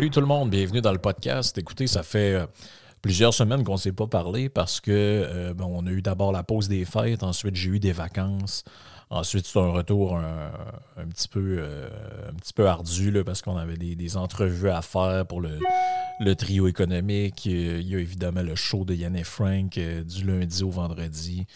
Salut tout le monde, bienvenue dans le podcast. Écoutez, ça fait euh, plusieurs semaines qu'on ne s'est pas parlé parce que euh, bon, on a eu d'abord la pause des fêtes, ensuite j'ai eu des vacances. Ensuite, c'est un retour un, petit peu euh, un petit peu ardu là, parce qu'on avait des, des entrevues à faire pour le, le trio économique. Il y a évidemment le show de Yann et Frank du lundi au vendredi.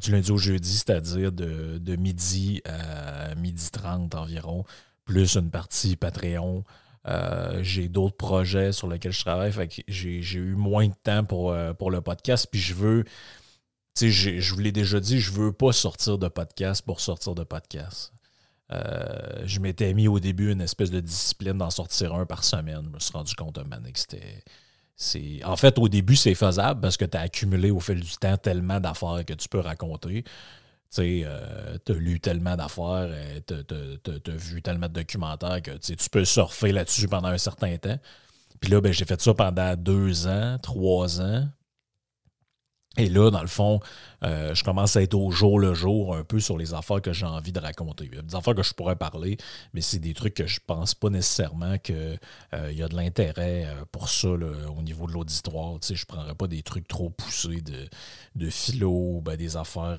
Du lundi au jeudi, c'est-à-dire de, de midi à midi 30 environ, plus une partie Patreon. Euh, j'ai d'autres projets sur lesquels je travaille. Fait que j'ai, eu moins de temps pour, euh, pour le podcast. Puis je veux. Tu sais, je vous l'ai déjà dit, je veux pas sortir de podcast pour sortir de podcast. Euh, je m'étais mis au début une espèce de discipline d'en sortir un par semaine. Je me suis rendu compte, man, que c'était. C'est... En fait, au début, c'est faisable parce que tu as accumulé au fil du temps tellement d'affaires que tu peux raconter. Tu euh, t'as lu tellement d'affaires, euh, t'as- t'as vu tellement de documentaires que tu tu peux surfer là-dessus pendant un certain temps. Puis là, ben, j'ai fait ça pendant deux ans, trois ans. Et là, dans le fond, euh, je commence à être au jour le jour un peu sur les affaires que j'ai envie de raconter. Il y a des affaires que je pourrais parler, mais c'est des trucs que je pense pas nécessairement qu'il y a de l'intérêt pour ça au niveau de l'auditoire. Tu je ne prendrais pas des trucs trop poussés de, philo, ben, des affaires.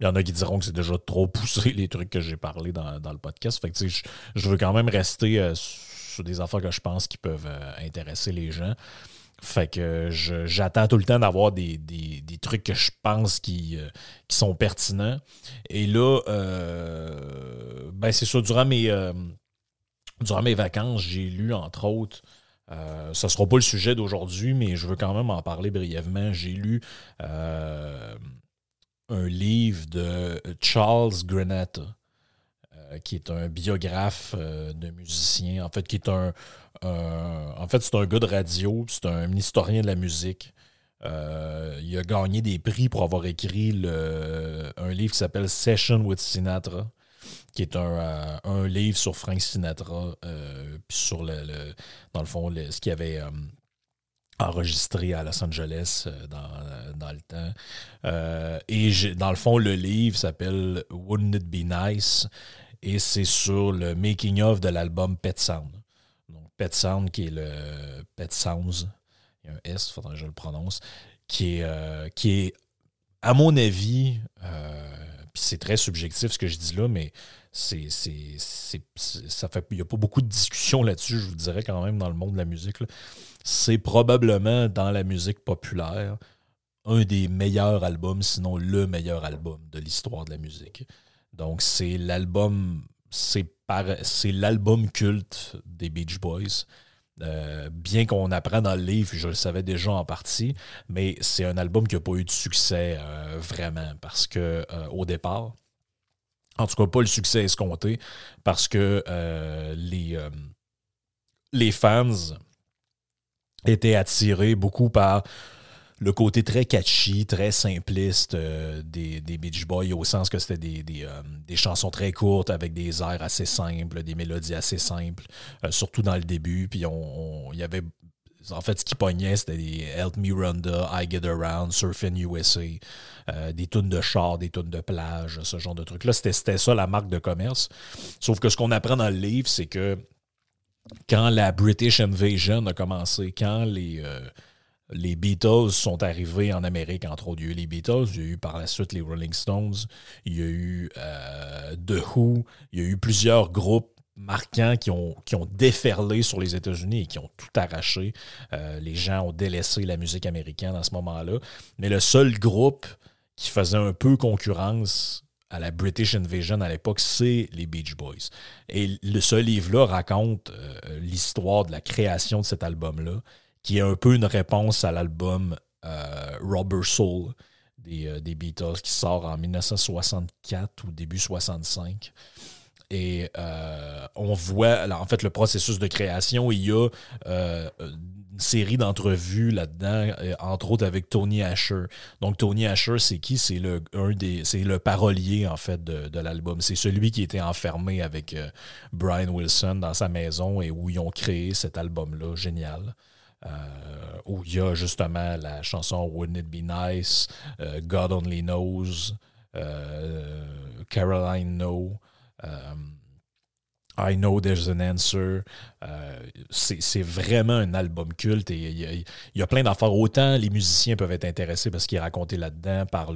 Il y en a qui diront que c'est déjà trop poussé, les trucs que j'ai parlé dans, dans le podcast. Fait que, je, je veux quand même rester euh, sur des affaires que je pense qui peuvent euh, intéresser les gens. Fait que j'attends tout le temps d'avoir des, des- des trucs que je pense qui, euh, qui sont pertinents. Et là, ben c'est ça, durant mes, durant mes vacances, j'ai lu, entre autres, ce ne sera pas le sujet d'aujourd'hui, mais je veux quand même en parler brièvement. J'ai lu un livre de Charles Granata, euh, qui est un biographe euh, de musicien, en fait, qui est un, en fait, c'est un gars de radio, c'est un historien de la musique. Euh, il a gagné des prix pour avoir écrit le- un livre qui s'appelle Session with Sinatra, qui est un, un livre sur Frank Sinatra, puis sur le, le- dans le fond, ce qu'il avait enregistré à Los Angeles euh, dans, dans le temps. Euh, et dans le fond, le livre s'appelle Wouldn't It Be Nice? Et c'est sur le making-of de l'album Pet Sound. Donc, Pet Sound, qui est le Pet Sounds, il y a un S, il faudrait que je le prononce, qui est, euh, qui est à mon avis, euh, c'est très subjectif ce que je dis là, mais c'est, ça fait, il n'y a pas beaucoup de discussion là-dessus, je vous dirais quand même, dans le monde de la musique. C'est probablement dans la musique populaire un des meilleurs albums, sinon le meilleur album de l'histoire de la musique. Donc, c'est l'album, c'est, l'album culte des Beach Boys. Euh, bien qu'on apprend dans le livre, je le savais déjà en partie, mais c'est un album qui n'a pas eu de succès euh, vraiment parce que euh, au départ, en tout cas pas le succès escompté, parce que les fans étaient attirés beaucoup par le côté très catchy, très simpliste euh, des, des Beach Boys, au sens que c'était des, euh, des chansons très courtes avec des airs assez simples, des mélodies assez simples, euh, surtout dans le début. Puis on, on- il y avait. En fait, ce qui pognait, c'était des Help Me Rhonda, I Get Around, Surfing USA, des tunes de char, des tunes de plage, ce genre de trucs-là. C'était ça la marque de commerce. Sauf que ce qu'on apprend dans le livre, c'est que quand la British Invasion a commencé, quand les, les Beatles sont arrivés en Amérique, entre autres. Il y a eu les Beatles, il y a eu par la suite les Rolling Stones, il y a eu The Who, il y a eu plusieurs groupes marquants qui ont, qui ont déferlé sur les États-Unis et qui ont tout arraché. les gens ont délaissé la musique américaine à ce moment-là. Mais le seul groupe qui faisait un peu concurrence à la British Invasion à l'époque, c'est les Beach Boys. Et le, ce livre-là raconte euh, l'histoire de la création de cet album-là, qui est un peu une réponse à l'album euh, Rubber Soul des, euh, des, Beatles, qui sort en 1964 ou début 65. Et on voit, en fait, le processus de création. Il y a série d'entrevues là-dedans, euh, entre autres avec Tony Asher. Donc Tony Asher, c'est qui? C'est le un des c'est le parolier en fait de, l'album. C'est celui qui était enfermé avec euh, Brian Wilson dans sa maison et où ils ont créé cet album-là, génial. Euh, où il y a justement la chanson Wouldn't It Be Nice, God Only Knows, Caroline No. I Know There's an Answer. Euh, c'est vraiment un album culte et il y, a plein d'affaires. Autant les musiciens peuvent être intéressés parce qu'il est raconté là-dedans par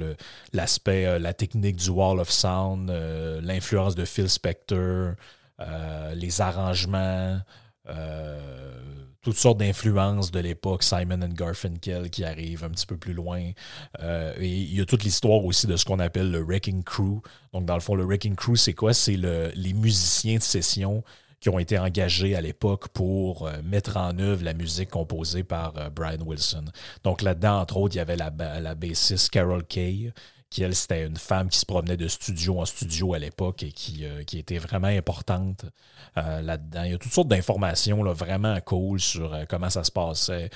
l'aspect, euh, la technique du Wall of Sound, euh, l'influence de Phil Spector, les arrangements toutes sortes d'influences de l'époque, Simon and Garfunkel qui arrivent un petit peu plus loin. Euh, et il y a toute l'histoire aussi de ce qu'on appelle le Wrecking Crew. Donc, dans le fond, le Wrecking Crew, c'est quoi? C'est le, les musiciens de session qui ont été engagés à l'époque pour euh, mettre en œuvre la musique composée par euh, Brian Wilson. Donc là-dedans, entre autres, il y avait la, la bassiste Carol Kay, c'était une femme qui se promenait de studio en studio à l'époque et qui, euh, était vraiment importante euh, là-dedans. Il y a toutes sortes d'informations vraiment cool sur euh, comment ça se passait.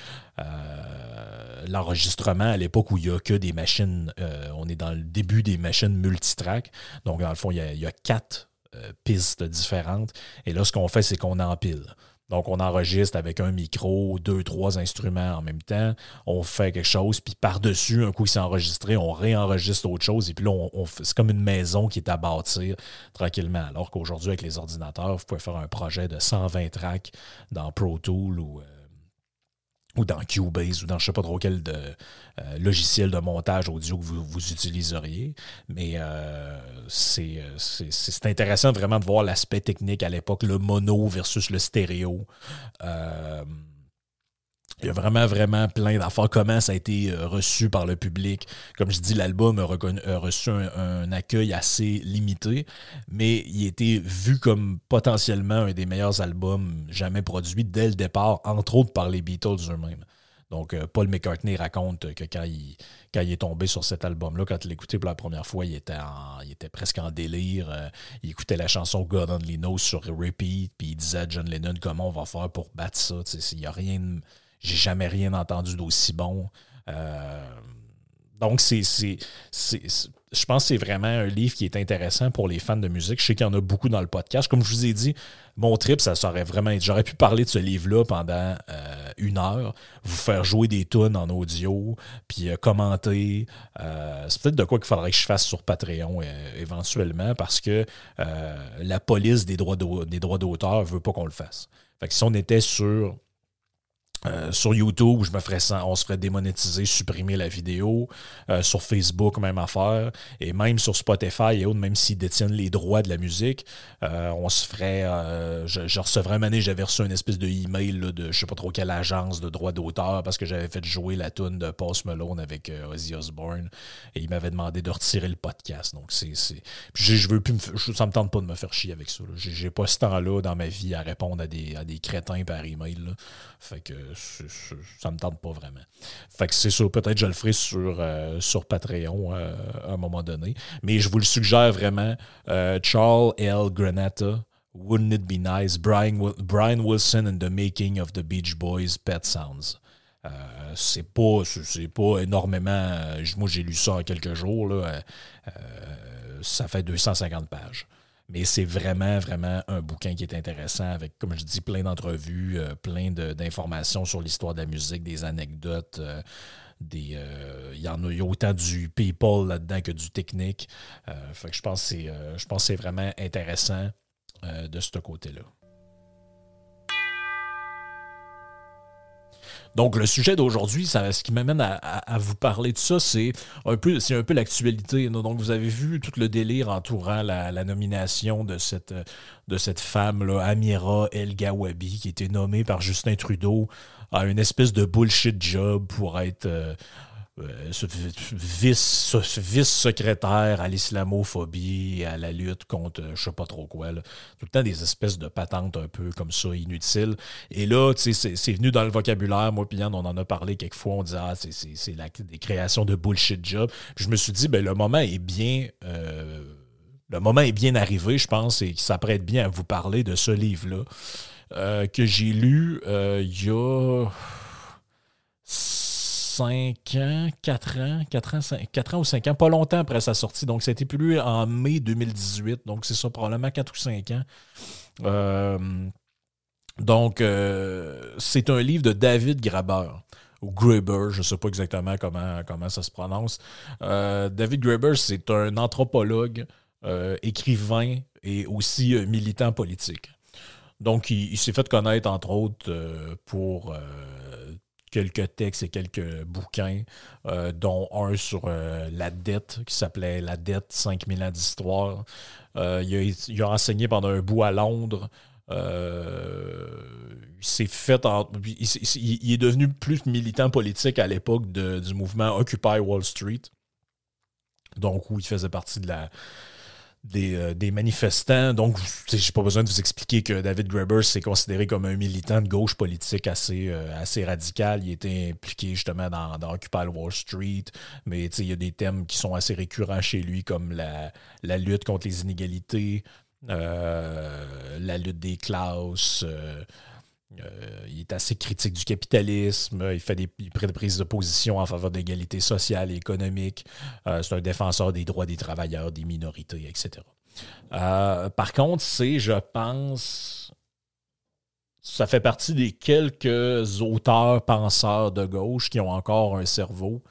L'enregistrement à l'époque où il n'y a que des machines, on est dans le début des machines multitrack. Donc, dans le fond, il y a, il y a quatre pistes différentes. Et là, ce qu'on fait, c'est qu'on empile. Donc, on enregistre avec un micro, deux, trois instruments en même temps. On fait quelque chose, puis par-dessus, un coup qui s'est enregistré, on réenregistre autre chose. Et puis là, c'est comme une maison qui est à bâtir tranquillement. Alors qu'aujourd'hui, avec les ordinateurs, vous pouvez faire un projet de 120 tracks dans Pro Tool. Euh, ou dans Cubase ou dans je sais pas trop quel de, euh, logiciel de montage audio que vous, utiliseriez. Mais euh, c'est intéressant vraiment de voir l'aspect technique à l'époque, le mono versus le stéréo. Euh, il y a vraiment, vraiment plein d'affaires. Comment ça a été euh, reçu par le public? Comme je dis, l'album a, reçu un, accueil assez limité, mais il été vu comme potentiellement un des meilleurs albums jamais produits dès le départ, entre autres par les Beatles eux-mêmes. Donc, euh, Paul McCartney raconte que quand il, quand il est tombé sur cet album-là, quand il l'écoutait pour la première fois, il était, il était presque en délire. Euh, il écoutait la chanson God Only Knows sur repeat, puis il disait à John Lennon comment on va faire pour battre ça. Il n'y a rien j'ai jamais rien entendu d'aussi bon. Euh, donc, je pense que c'est vraiment un livre qui est intéressant pour les fans de musique. Je sais qu'il y en a beaucoup dans le podcast. Comme je vous ai dit, mon trip, ça serait vraiment. J'aurais pu parler de ce livre-là pendant euh, une heure, vous faire jouer des tunes en audio, puis euh, commenter. c'est peut-être de quoi qu'il faudrait que je fasse sur Patreon éventuellement, parce que la police des droits, d'auteur ne veut pas qu'on le fasse. Fait que si on était sur euh, sur YouTube, je me ferais on se ferait démonétiser, supprimer la vidéo. Euh, sur Facebook, même affaire. Et même sur Spotify et autres, même s'ils détiennent les droits de la musique, euh, on se ferait. je, recevrais une année, j'avais reçu une espèce de email de je sais pas trop quelle agence de droits d'auteur parce que j'avais fait jouer la tune de Post Malone avec Ozzy Osbourne. Et il m'avait demandé de retirer le podcast. Donc c'est. Je, je veux plus me, ça me tente pas de me faire chier avec ça. J'ai pas ce temps-là dans ma vie à répondre à des, à des crétins par email. Fait que ça me tente pas vraiment. Fait que c'est sûr, peut-être je le ferai sur, euh, sur Patreon euh, à un moment donné. Mais je vous le suggère vraiment. Euh, Charles L. Granata, Wouldn't It Be Nice? Brian, Brian Wilson and the Making of the Beach Boys Pet Sounds. c'est pas pas énormément moi j'ai lu ça en quelques jours là, ça fait 250 pages mais c'est vraiment, vraiment un bouquin qui est intéressant avec, comme je dis, plein d'entrevues, euh, plein d'informations sur l'histoire de la musique, des anecdotes. Euh, des, euh, il y en a, y a autant du people là-dedans que du technique. fait que je pense que c'est vraiment intéressant de ce côté-là. Donc, le sujet d'aujourd'hui, ce qui m'amène à, vous parler de ça, c'est un peu, l'actualité. Donc, vous avez vu tout le délire entourant la, nomination de cette, femme, là, Amira El Gawabi, qui été nommée par Justin Trudeau à une espèce de bullshit job pour être. Euh, euh, vice-secrétaire à l'islamophobie, à la lutte contre je sais pas trop quoi. Tout le temps des espèces de patentes un peu comme ça, inutiles. Et là, c'est venu dans le vocabulaire. Moi, puis on en a parlé quelquefois. On disait, ah, c'est des créations de bullshit job. je me suis dit, ben, le moment est bien. Euh, le moment est bien arrivé, je pense, et qui s'apprête bien à vous parler de ce livre-là, euh, que j'ai lu il y a 5 ans, 4 ans, 4 ans, 4 ans ou 5 ans, pas longtemps après sa sortie. Donc, ça a été publié en mai 2018. Donc, c'est ça, probablement 4 ou 5 ans. Euh, donc, euh, c'est un livre de David Graber ou Graeber, je ne sais pas exactement comment, comment ça se prononce. Euh, David Graeber, c'est un anthropologue, écrivain et aussi militant politique. Donc, il s'est fait connaître, entre autres, pour quelques textes et quelques bouquins, euh, dont un sur euh, la dette qui s'appelait La dette 5000 ans d'histoire. Euh, il, a, enseigné pendant un bout à Londres. il s'est fait il, est devenu plus militant politique à l'époque du mouvement Occupy Wall Street. Donc, où il faisait partie de la, euh, des, manifestants. Donc, je n'ai pas besoin de vous expliquer que David Graeber s'est considéré comme un militant de gauche politique assez, euh, assez radical. Il était impliqué justement dans, Occupy Wall Street, mais il y a des thèmes qui sont assez récurrents chez lui, comme la, lutte contre les inégalités, euh, la lutte des classes. Il est assez critique du capitalisme, il fait des prises de position en faveur d'égalité sociale et économique. c'est un défenseur des droits des travailleurs, des minorités, etc. Euh, par contre, c'est, je pense, ça fait partie des quelques auteurs, penseurs de gauche qui ont encore un cerveau.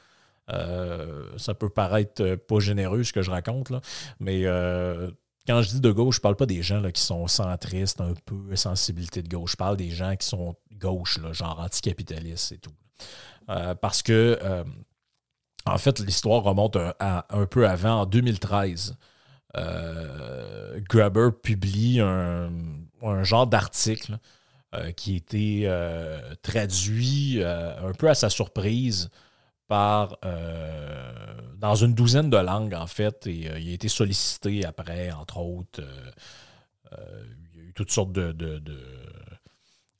Euh, ça peut paraître pas généreux ce que je raconte, mais euh, quand je dis de gauche, je parle pas des gens qui sont centristes, un peu sensibilité de gauche. Je parle des gens qui sont gauche, genre anticapitalistes et tout. parce que, en fait, l'histoire remonte un, un, peu avant, en 2013. Euh, Grabber publie un, genre d'article euh, qui a été euh, traduit un peu à sa surprise par dans une douzaine de langues en fait et il a été sollicité après entre autres il y a eu toutes sortes de,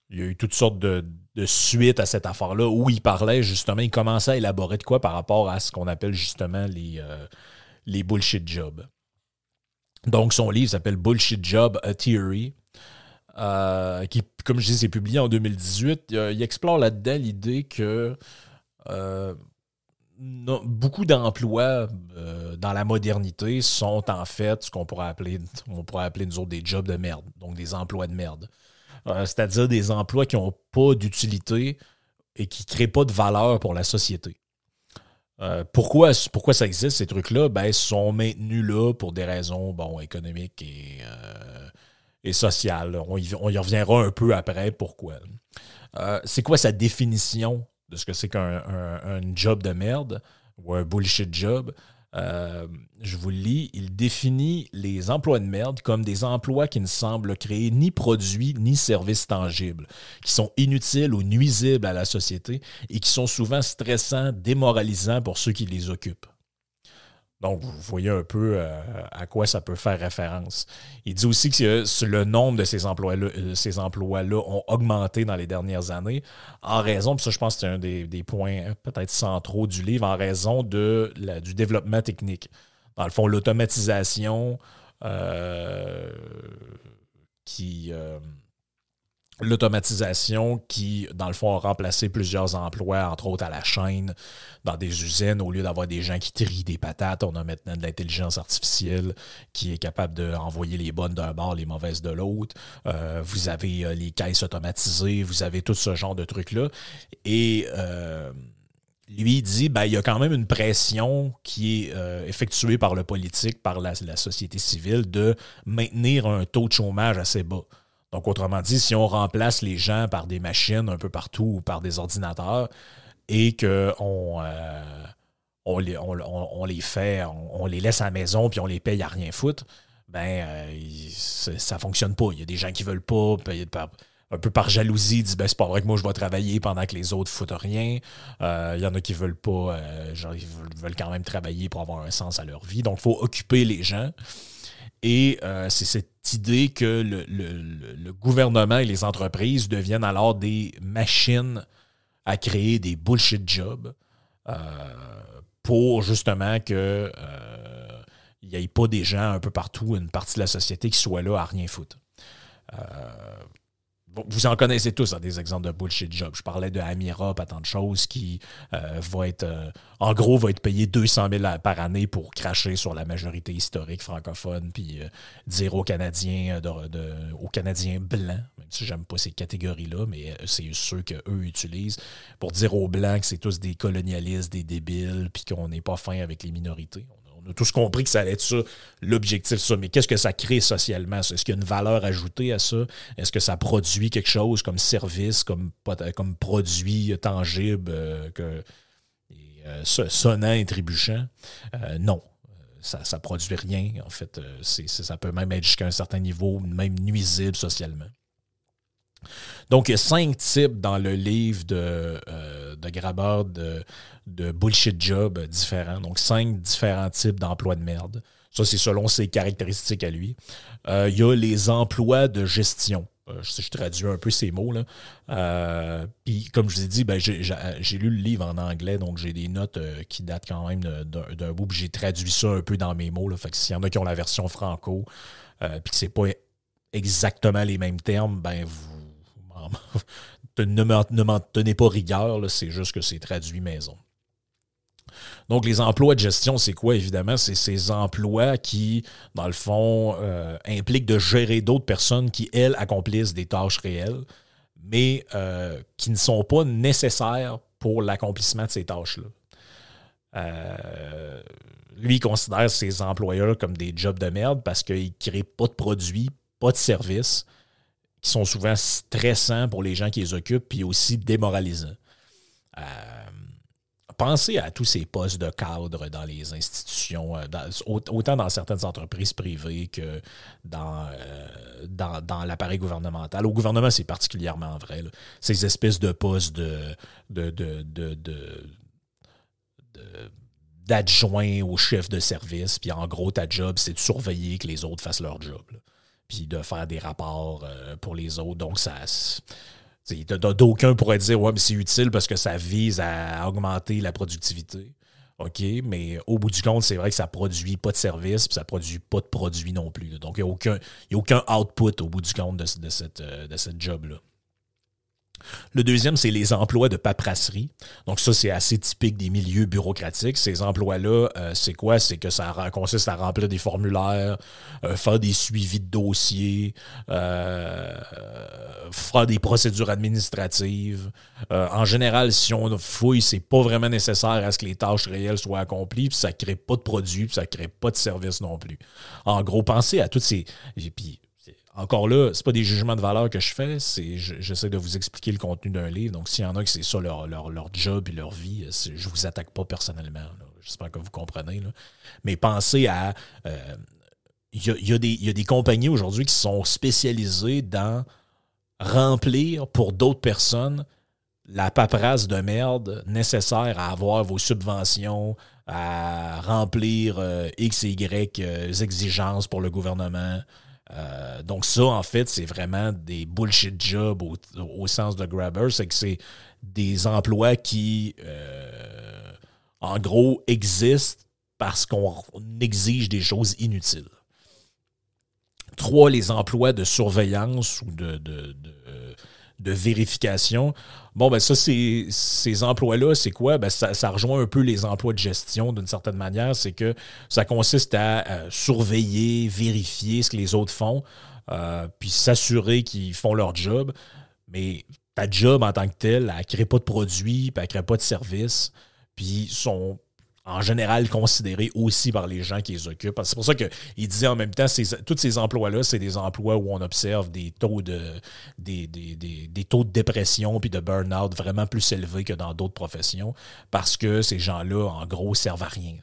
il y a eu toutes sortes de, suites à cette affaire-là où il parlait justement, il commençait à élaborer de quoi par rapport à ce qu'on appelle justement les, les bullshit jobs. Donc, son livre s'appelle Bullshit Job, A Theory. Euh, qui, comme je dis, c'est publié en 2018. il explore là-dedans l'idée que euh, beaucoup d'emplois euh, dans la modernité sont en fait ce qu'on pourrait appeler, on pourrait appeler nous autres des jobs de merde, donc des emplois de merde. C'est-à-dire des emplois qui n'ont pas d'utilité et qui ne créent pas de valeur pour la société. Euh, pourquoi, ça existe, ces trucs-là? Ben, sont maintenus là pour des raisons bon, économiques et, euh, sociales. On y, reviendra un peu après pourquoi. Euh, c'est quoi sa définition de ce que c'est qu'un job de merde ou un bullshit job? Euh, je vous le lis, il définit les emplois de merde comme des emplois qui ne semblent créer ni produits ni services tangibles, qui sont inutiles ou nuisibles à la société et qui sont souvent stressants, démoralisants pour ceux qui les occupent. Donc, vous voyez un peu euh, à quoi ça peut faire référence. Il dit aussi que le nombre de ces emplois-là euh, emplois ont augmenté dans les dernières années en raison, puis ça, je pense que c'est un des, points peut-être centraux du livre, en raison du développement technique. Dans le fond, l'automatisation euh, qui l'automatisation qui, dans le fond, a remplacé plusieurs emplois, entre autres à la chaîne, dans des usines. Au lieu d'avoir des gens qui trient des patates, on a maintenant de l'intelligence artificielle qui est capable d'envoyer les bonnes d'un bord, les mauvaises de l'autre. Euh, vous avez euh, les caisses automatisées, vous avez tout ce genre de trucs-là. Et euh, lui dit, ben, il y a quand même une pression qui est effectuée par le politique, par la société civile, de maintenir un taux de chômage assez bas. Donc, autrement dit, si on remplace les gens par des machines un peu partout ou par des ordinateurs et qu'on euh, on les, on, les fait, on, les laisse à la maison puis on les paye à rien foutre, ben euh, ça fonctionne pas. Il y a des gens qui veulent pas payer un peu par jalousie, disent ben, c'est pas vrai que moi je vais travailler pendant que les autres foutent rien. Euh, il y en a qui veulent pas, genre, ils veulent, quand même travailler pour avoir un sens à leur vie. Donc, il faut occuper les gens. Et c'est cette idée que le, gouvernement et les entreprises deviennent alors des machines à créer des bullshit jobs euh, pour justement que il n'y ait pas des gens un peu partout, une partie de la société qui soit là à rien foutre. Vous en connaissez tous hein, des exemples de bullshit job. Je parlais de Amira, pas tant de choses, qui euh, va être, euh, en gros, va être payé 200 000 par année pour cracher sur la majorité historique francophone, puis euh, dire aux Canadiens, aux Canadiens blancs, même si j'aime pas ces catégories-là, mais c'est ceux qu'eux utilisent, pour dire aux blancs que c'est tous des colonialistes, des débiles, puis qu'on n'est pas fin avec les minorités on a tous compris que ça allait être ça, l'objectif ça. Mais qu'est-ce que ça crée socialement? Est-ce qu'il y a une valeur ajoutée à ça? Est-ce que ça produit quelque chose comme service, comme, comme produit tangible, euh, que, euh, sonnant et trébuchant? Euh, non. Ça ne produit rien, en fait. ça peut même être jusqu'à un certain niveau, même nuisible socialement. Donc, il y a cinq types dans le livre de, euh, de de, bullshit job différents. Donc, cinq différents types d'emplois de merde. Ça, c'est selon ses caractéristiques à lui. Euh, il y a les emplois de gestion. Euh, je, je, traduis un peu ces mots. là. Puis, comme je vous ai dit, ben, j'ai lu le livre en anglais, donc j'ai des notes qui datent quand même d'un bout. J'ai traduit ça un peu dans mes mots. Là. Fait que s'il y en a qui ont la version franco, puis que c'est pas exactement les mêmes termes, ben vous ne m'en tenez pas rigueur, c'est juste que c'est traduit maison. Donc, les emplois de gestion, c'est quoi, évidemment? C'est ces emplois qui, dans le fond, euh, impliquent de gérer d'autres personnes qui, elles, accomplissent des tâches réelles, mais euh, qui ne sont pas nécessaires pour l'accomplissement de ces tâches-là. Euh, lui, il considère ses employeurs comme des jobs de merde parce qu'ils ne créent pas de produits, pas de services, qui sont souvent stressants pour les gens qui les occupent, puis aussi démoralisants. Pensez à tous ces postes de cadre dans les institutions, euh, autant dans certaines entreprises privées que dans, euh, dans, l'appareil gouvernemental. Au gouvernement, c'est particulièrement vrai. Ces espèces de postes de, de, de, d'adjoint au chef de service, puis en gros, ta job, c'est de surveiller que les autres fassent leur job puis de faire des rapports euh, pour les autres. Donc, ça. D'aucuns pourraient dire, ouais, mais c'est utile parce que ça vise à augmenter la productivité. OK, mais au bout du compte, c'est vrai que ça ne produit pas de service, puis ça ne produit pas de produit non plus. Donc, il n'y a, aucun, a aucun output au bout du compte de, de cette, euh, de cette job-là. Le deuxième, c'est les emplois de paperasserie. Donc ça, c'est assez typique des milieux bureaucratiques. Ces emplois-là, euh, c'est quoi? C'est que ça consiste à remplir des formulaires, euh, faire des suivis de dossiers, euh, faire des procédures administratives. en général, si on fouille, c'est pas vraiment nécessaire à ce que les tâches réelles soient accomplies, puis ça crée pas de produits, puis ça crée pas de services non plus. En gros, pensez à toutes ces... Puis, encore là, ce pas des jugements de valeur que je fais, c'est j'essaie de vous expliquer le contenu d'un livre. Donc, s'il y en a qui c'est ça leur, job et leur vie, je ne vous attaque pas personnellement. J'espère que vous comprenez. Mais pensez à. Euh, il y, a, des compagnies aujourd'hui qui sont spécialisées dans remplir pour d'autres personnes la paperasse de merde nécessaire à avoir vos subventions, à remplir euh, X et Y euh, exigences pour le gouvernement. Euh, donc ça, en fait, c'est vraiment des bullshit jobs au, sens de grabber. C'est que c'est des emplois qui, euh, en gros, existent parce qu'on exige des choses inutiles. Trois, les emplois de surveillance ou de de vérification. Bon, ben ça, ces emplois-là, c'est quoi? Ben ça, rejoint un peu les emplois de gestion d'une certaine manière. C'est que ça consiste à, surveiller, vérifier ce que les autres font, euh, puis s'assurer qu'ils font leur job. Mais ta job en tant que telle, elle ne crée pas de produits, puis elle ne crée pas de services. Puis son, en général considérés aussi par les gens qui les occupent. C'est pour ça qu'il disait en même temps, tous ces emplois-là, c'est des emplois où on observe des taux de, des, des taux de dépression puis de burn-out vraiment plus élevés que dans d'autres professions parce que ces gens-là, en gros, servent à rien.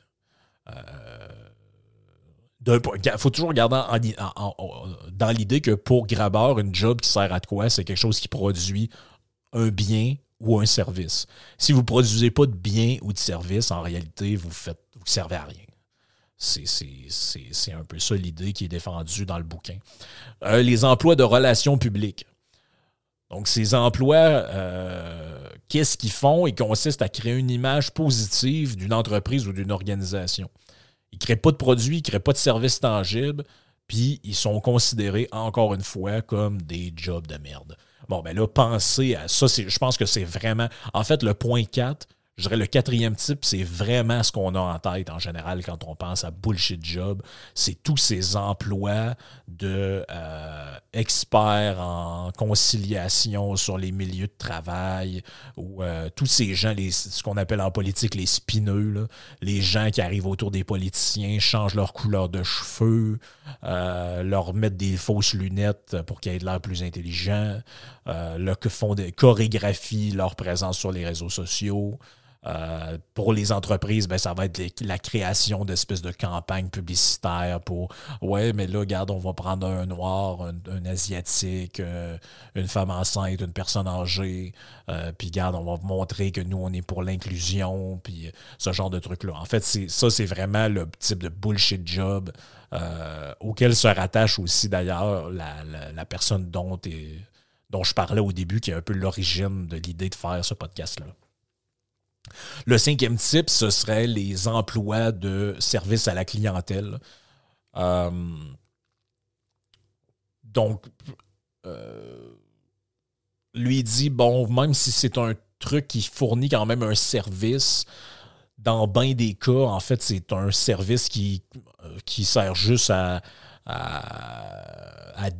Il faut toujours garder dans l'idée que pour Grabber, une job qui sert à quoi, c'est quelque chose qui produit un bien ou un service. Si vous ne produisez pas de bien ou de service, en réalité, vous ne vous servez à rien. C'est un peu ça l'idée qui est défendue dans le bouquin. Euh, les emplois de relations publiques. Donc, ces emplois, euh, qu'est-ce qu'ils font? Ils consistent à créer une image positive d'une entreprise ou d'une organisation. Ils ne créent pas de produits, ils ne créent pas de services tangibles, puis ils sont considérés, encore une fois, comme des jobs de merde. Bon, ben là, pensez à ça. Je pense que c'est vraiment. En fait, le point 4, je dirais le quatrième type, c'est vraiment ce qu'on a en tête en général quand on pense à bullshit job. C'est tous ces emplois de euh, experts en conciliation sur les milieux de travail ou euh, tous ces gens, ce qu'on appelle en politique les spineux, les gens qui arrivent autour des politiciens, changent leur couleur de cheveux, euh, leur mettent des fausses lunettes pour qu'ils aient de l'air plus intelligent, leur, font des chorégraphies leur présence sur les réseaux sociaux. Euh, pour les entreprises, ben, ça va être la création d'espèces de campagnes publicitaires pour Ouais, mais là, regarde, on va prendre un noir, un, asiatique, euh, une femme enceinte, une personne âgée, euh, puis regarde, on va montrer que nous, on est pour l'inclusion, puis ce genre de trucs-là. En fait, ça, c'est vraiment le type de bullshit job auquel se rattache aussi d'ailleurs la, personne dont, dont je parlais au début, qui est un peu l'origine de l'idée de faire ce podcast-là. Le cinquième type, ce serait les emplois de service à la clientèle. Euh, donc, euh, lui dit, bon, même si c'est un truc qui fournit quand même un service, dans bien des cas, en fait, c'est un service qui, euh, sert juste à,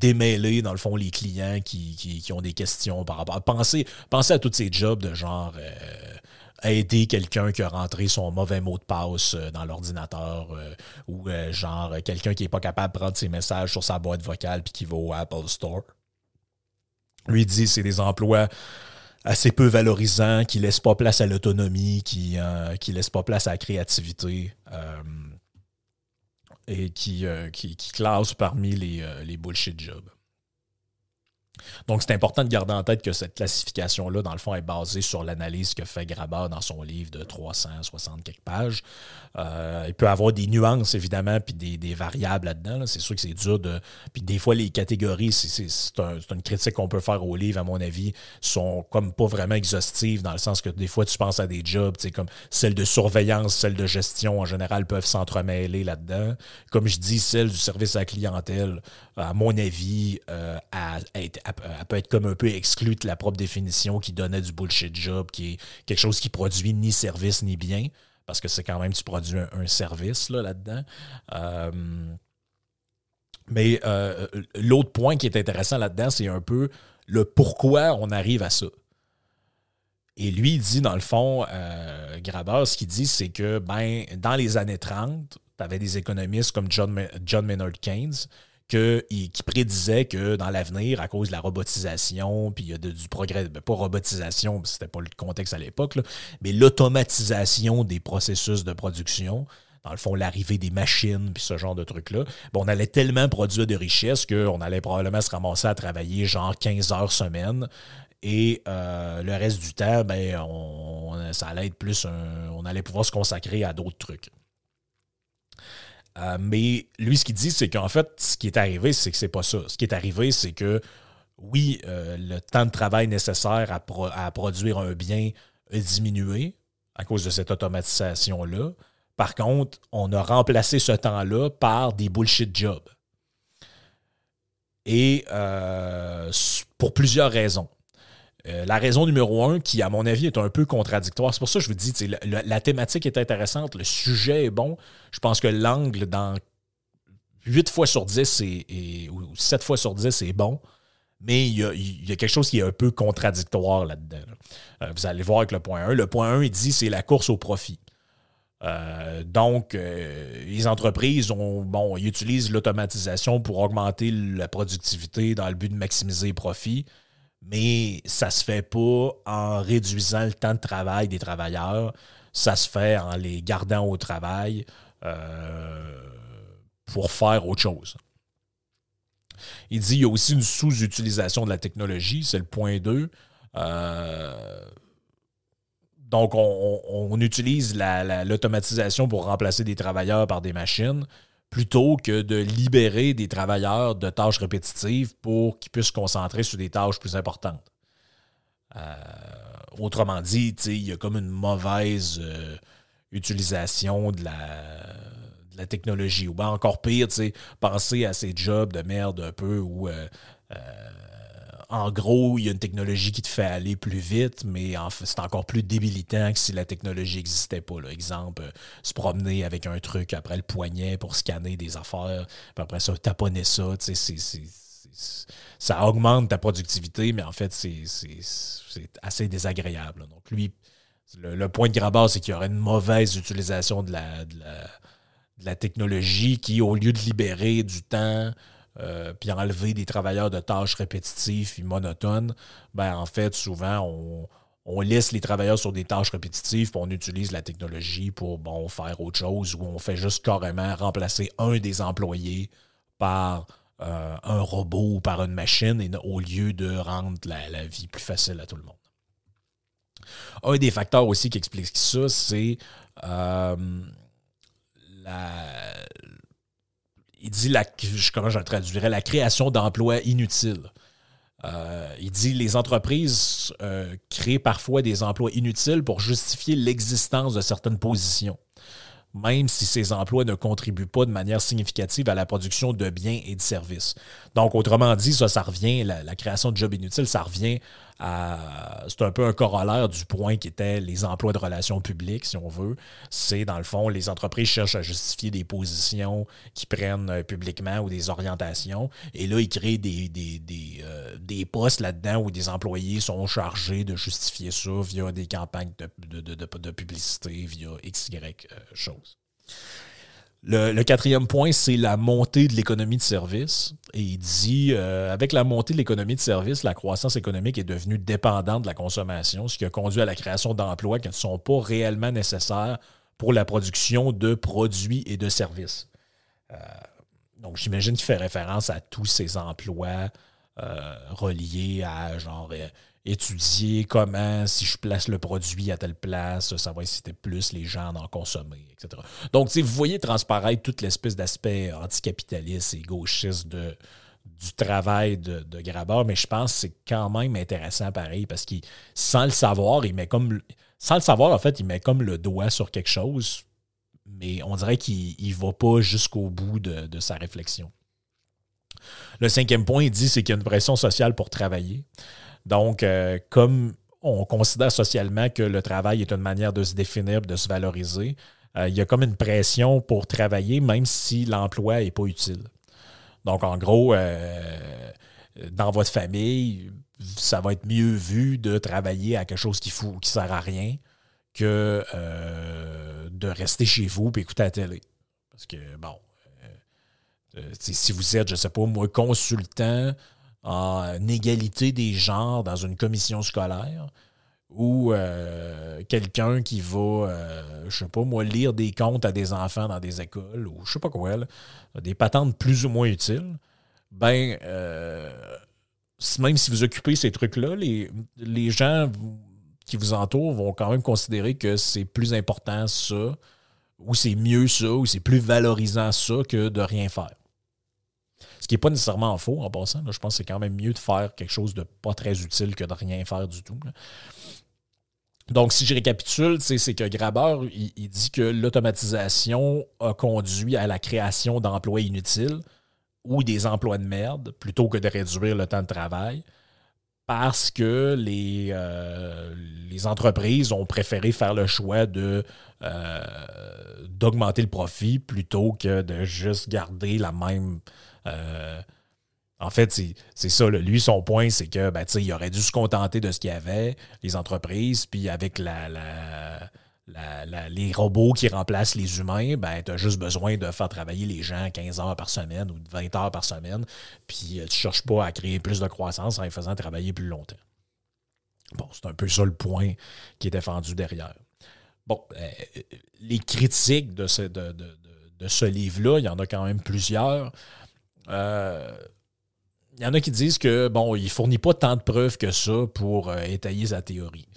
démêler, dans le fond, les clients qui, ont des questions par rapport à... Pensez, pensez à tous ces jobs de genre aider quelqu'un qui a rentré son mauvais mot de passe euh, dans l'ordinateur euh, ou euh, genre quelqu'un qui n'est pas capable de prendre ses messages sur sa boîte vocale puis qui va au Apple Store. Lui dit c'est des emplois assez peu valorisants, qui laissent pas place à l'autonomie, qui ne laissent pas place à la créativité et qui, qui, qui, classent parmi les, les bullshit jobs. Donc, c'est important de garder en tête que cette classification-là, dans le fond, est basée sur l'analyse que fait Grabat dans son livre de 360 quelques pages. Euh, il peut avoir des nuances, évidemment, puis des, variables là-dedans. C'est sûr que c'est dur de. Puis des fois, les catégories, c'est une critique qu'on peut faire au livre, à mon avis, sont comme pas vraiment exhaustives, dans le sens que des fois, tu penses à des jobs, comme celles de surveillance, celles de gestion, en général, peuvent s'entremêler là-dedans. Comme je dis, celle du service à la clientèle, à mon avis, euh, peut être comme un peu exclue de la propre définition qui donnait du bullshit job, qui est quelque chose qui produit ni service ni bien, parce que c'est quand même, tu produis un, service là, là-dedans. Euh, mais euh, l'autre point qui est intéressant là-dedans, c'est un peu le pourquoi on arrive à ça. Et lui, il dit, dans le fond, euh, ce qu'il dit, c'est que ben, dans les années 30, tu avais des économistes comme John Maynard Keynes qui prédisait que dans l'avenir, à cause de la robotisation, puis y a du progrès, ben, pas robotisation, c'était pas le contexte à l'époque, mais l'automatisation des processus de production, dans le fond, l'arrivée des machines, puis ce genre de trucs-là, ben, on allait tellement produire de richesses qu'on allait probablement se ramasser à travailler genre 15 heures semaine. Et euh, le reste du temps, ben, on, ça allait être plus on allait pouvoir se consacrer à d'autres trucs. Euh, mais lui, ce qu'il dit, c'est qu'en fait, ce qui est arrivé, c'est que c'est pas ça. Ce qui est arrivé, c'est que oui, euh, le temps de travail nécessaire à, produire un bien a diminué à cause de cette automatisation-là. Par contre, on a remplacé ce temps-là par des bullshit jobs. Et euh, pour plusieurs raisons. Euh, la raison numéro un, qui à mon avis est un peu contradictoire, c'est pour ça que je vous dis, la thématique est intéressante, le sujet est bon. Je pense que l'angle dans 8 fois sur 10 ou 7 fois sur 10 est bon, mais il y, a, quelque chose qui est un peu contradictoire là-dedans. Euh, vous allez voir avec le point 1. Le point 1, il dit c'est la course au profit. Euh, donc, les entreprises ont, bon, utilisent l'automatisation pour augmenter la productivité dans le but de maximiser les profits, mais ça se fait pas en réduisant le temps de travail des travailleurs, ça se fait en les gardant au travail euh, pour faire autre chose. Il dit qu'il y a aussi une sous-utilisation de la technologie, c'est le point 2. Donc, on, utilise l'automatisation pour remplacer des travailleurs par des machines plutôt que de libérer des travailleurs de tâches répétitives pour qu'ils puissent se concentrer sur des tâches plus importantes. Euh, autrement dit, il y a comme une mauvaise euh, utilisation de la, technologie. Ou bien encore pire, penser à ces jobs de merde un peu où en gros, il y a une technologie qui te fait aller plus vite, mais c'est encore plus débilitant que si la technologie n'existait pas. Exemple, euh, se promener avec un truc après le poignet pour scanner des affaires, puis après ça, taponner ça, ça augmente ta productivité, mais en fait, c'est assez désagréable. Donc, lui, le, point de grabard, c'est qu'il y aurait une mauvaise utilisation de la technologie qui, au lieu de libérer du temps, euh, puis enlever des travailleurs de tâches répétitives et monotones, ben en fait, souvent, on, laisse les travailleurs sur des tâches répétitives, puis on utilise la technologie pour bon, faire autre chose, ou on fait juste carrément remplacer un des employés par euh, un robot ou par une machine, et, au lieu de rendre la, vie plus facile à tout le monde. Un des facteurs aussi qui explique ça, c'est euh, la, dit, la, comment je traduirais, la création d'emplois inutiles. Euh, il dit les entreprises euh, créent parfois des emplois inutiles pour justifier l'existence de certaines positions, même si ces emplois ne contribuent pas de manière significative à la production de biens et de services. Donc, autrement dit, ça, ça revient, la, la création de jobs inutiles, ça revient c'est un peu un corollaire du point qui était les emplois de relations publiques, si on veut. C'est, dans le fond, les entreprises cherchent à justifier des positions qu'ils prennent euh, publiquement ou des orientations. Et là, ils créent des, des, euh, postes là-dedans où des employés sont chargés de justifier ça via des campagnes de, de, publicité, via XY euh, choses. Le, quatrième point, c'est la montée de l'économie de service. Et il dit, euh, avec la montée de l'économie de service, la croissance économique est devenue dépendante de la consommation, ce qui a conduit à la création d'emplois qui ne sont pas réellement nécessaires pour la production de produits et de services. Euh, donc, j'imagine qu'il fait référence à tous ces emplois euh, reliés à genre étudier comment, si je place le produit à telle place, ça va inciter plus les gens à en consommer, etc. Donc, vous voyez transparaître toute l'espèce d'aspect anticapitaliste et gauchiste du travail de, de mais je pense que c'est quand même intéressant pareil parce qu'il, sans le savoir, il met comme. Sans le savoir, en fait, il met comme le doigt sur quelque chose, mais on dirait qu'il ne va pas jusqu'au bout de, sa réflexion. Le cinquième point, il dit c'est qu'il y a une pression sociale pour travailler. Donc, euh, comme on considère socialement que le travail est une manière de se définir, de se valoriser, euh, il y a comme une pression pour travailler, même si l'emploi n'est pas utile. Donc, en gros, euh, dans votre famille, ça va être mieux vu de travailler à quelque chose qui ne qui sert à rien que de rester chez vous et écouter la télé. Parce que, bon, si vous êtes, je ne sais pas, moi, consultant en égalité des genres dans une commission scolaire ou euh, quelqu'un qui va, euh, je sais pas moi, lire des contes à des enfants dans des écoles ou je sais pas quoi, des patentes plus ou moins utiles, ben, euh, même si vous occupez ces trucs-là, les gens qui vous entourent vont quand même considérer que c'est plus important ça, ou c'est mieux ça, ou c'est plus valorisant ça que de rien faire. Ce qui n'est pas nécessairement faux en passant. je pense que c'est quand même mieux de faire quelque chose de pas très utile que de rien faire du tout. Donc, si je récapitule, c'est que Graber, il, dit que l'automatisation a conduit à la création d'emplois inutiles ou des emplois de merde plutôt que de réduire le temps de travail parce que les, euh, les entreprises ont préféré faire le choix de euh, d'augmenter le profit plutôt que de juste garder la même euh, en fait, c'est ça. Lui, son point, c'est que ben, il aurait dû se contenter de ce qu'il y avait, les entreprises, puis avec les robots qui remplacent les humains, ben, tu as juste besoin de faire travailler les gens 15 heures par semaine ou 20 heures par semaine, puis tu ne cherches pas à créer plus de croissance en les faisant travailler plus longtemps. Bon, c'est un peu ça le point qui est défendu derrière. Bon, les critiques de ce livre-là, il y en a quand même plusieurs. Euh, il y en a qui disent que bon, il fournit pas tant de preuves que ça pour euh, étayer sa théorie.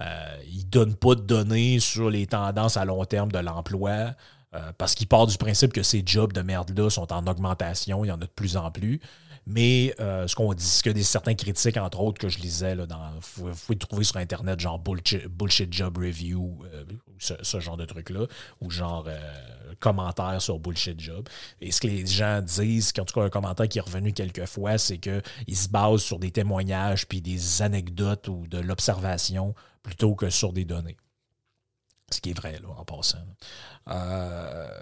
Euh, il ne donne pas de données sur les tendances à long terme de l'emploi parce qu'il part du principe que ces jobs de merde-là sont en augmentation, il y en a de plus en plus. Mais euh, ce qu'on dit, ce que des certains critiques, entre autres, que je lisais, là, dans, vous, pouvez trouver sur Internet, genre Bullshit, Job Review, euh, ce, genre de trucs-là, ou genre euh, commentaires sur Bullshit Job. Et ce que les gens disent, en tout cas un commentaire qui est revenu quelques fois, c'est qu'ils se basent sur des témoignages puis des anecdotes ou de l'observation plutôt que sur des données. Ce qui est vrai, là, en passant. Euh,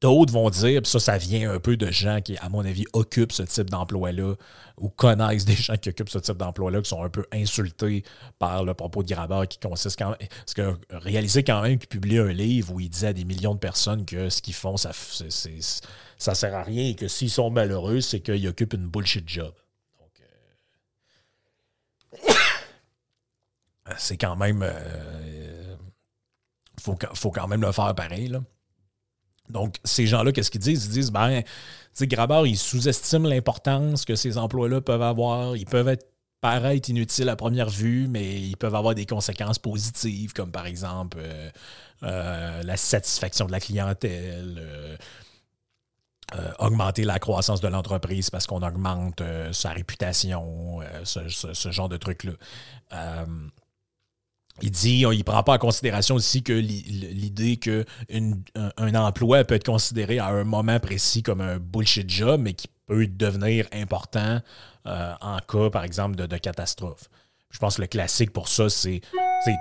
D'autres vont dire, puis ça, ça vient un peu de gens qui, à mon avis, occupent ce type d'emploi-là ou connaissent des gens qui occupent ce type d'emploi-là, qui sont un peu insultés par le propos de Grabeur qui consiste quand même. Parce que réaliser quand même qu'il publie un livre où il disait à des millions de personnes que ce qu'ils font, ça, ça sert à rien et que s'ils sont malheureux, c'est qu'ils occupent une bullshit job. Donc, euh, c'est quand même. Euh, faut, faut quand même le faire pareil, là. Donc, ces gens-là, qu'est-ce qu'ils disent? Ils disent, ben, tu sais, Grabeur, il sous-estime l'importance que ces emplois-là peuvent avoir. Ils peuvent être paraître inutiles à première vue, mais ils peuvent avoir des conséquences positives, comme par exemple euh, euh, la satisfaction de la clientèle, euh, augmenter la croissance de l'entreprise parce qu'on augmente sa réputation, ce, ce, genre de trucs-là. Il dit, il ne prend pas en considération aussi que l'idée qu'un un emploi peut être considéré à un moment précis comme un bullshit job, mais qui peut devenir important euh, en cas, par exemple, de, catastrophe. Je pense que le classique pour ça, c'est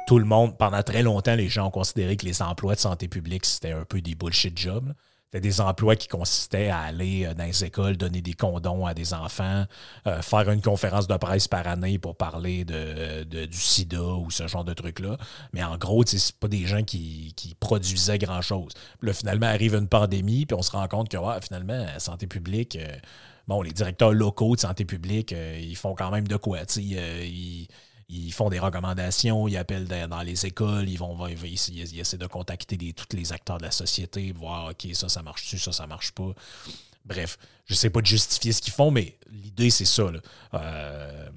tout le monde, pendant très longtemps, les gens ont considéré que les emplois de santé publique, c'était un peu des bullshit jobs. C'était des emplois qui consistaient à aller euh, dans les écoles, donner des condoms à des enfants, euh, faire une conférence de presse par année pour parler de, du sida ou ce genre de trucs-là. Mais en gros, c'est pas des gens qui, produisaient grand-chose. Là, finalement, arrive une pandémie, puis on se rend compte que finalement, santé publique, euh, bon, les directeurs locaux de santé publique, ils font quand même de quoi. Ils font des recommandations, ils appellent dans les écoles, ils vont ils, essaient de contacter tous les acteurs de la société, voir OK, ça, ça marche-tu, ça, ça marche pas. Bref, je ne sais pas de justifier ce qu'ils font, mais l'idée, c'est ça. Euh,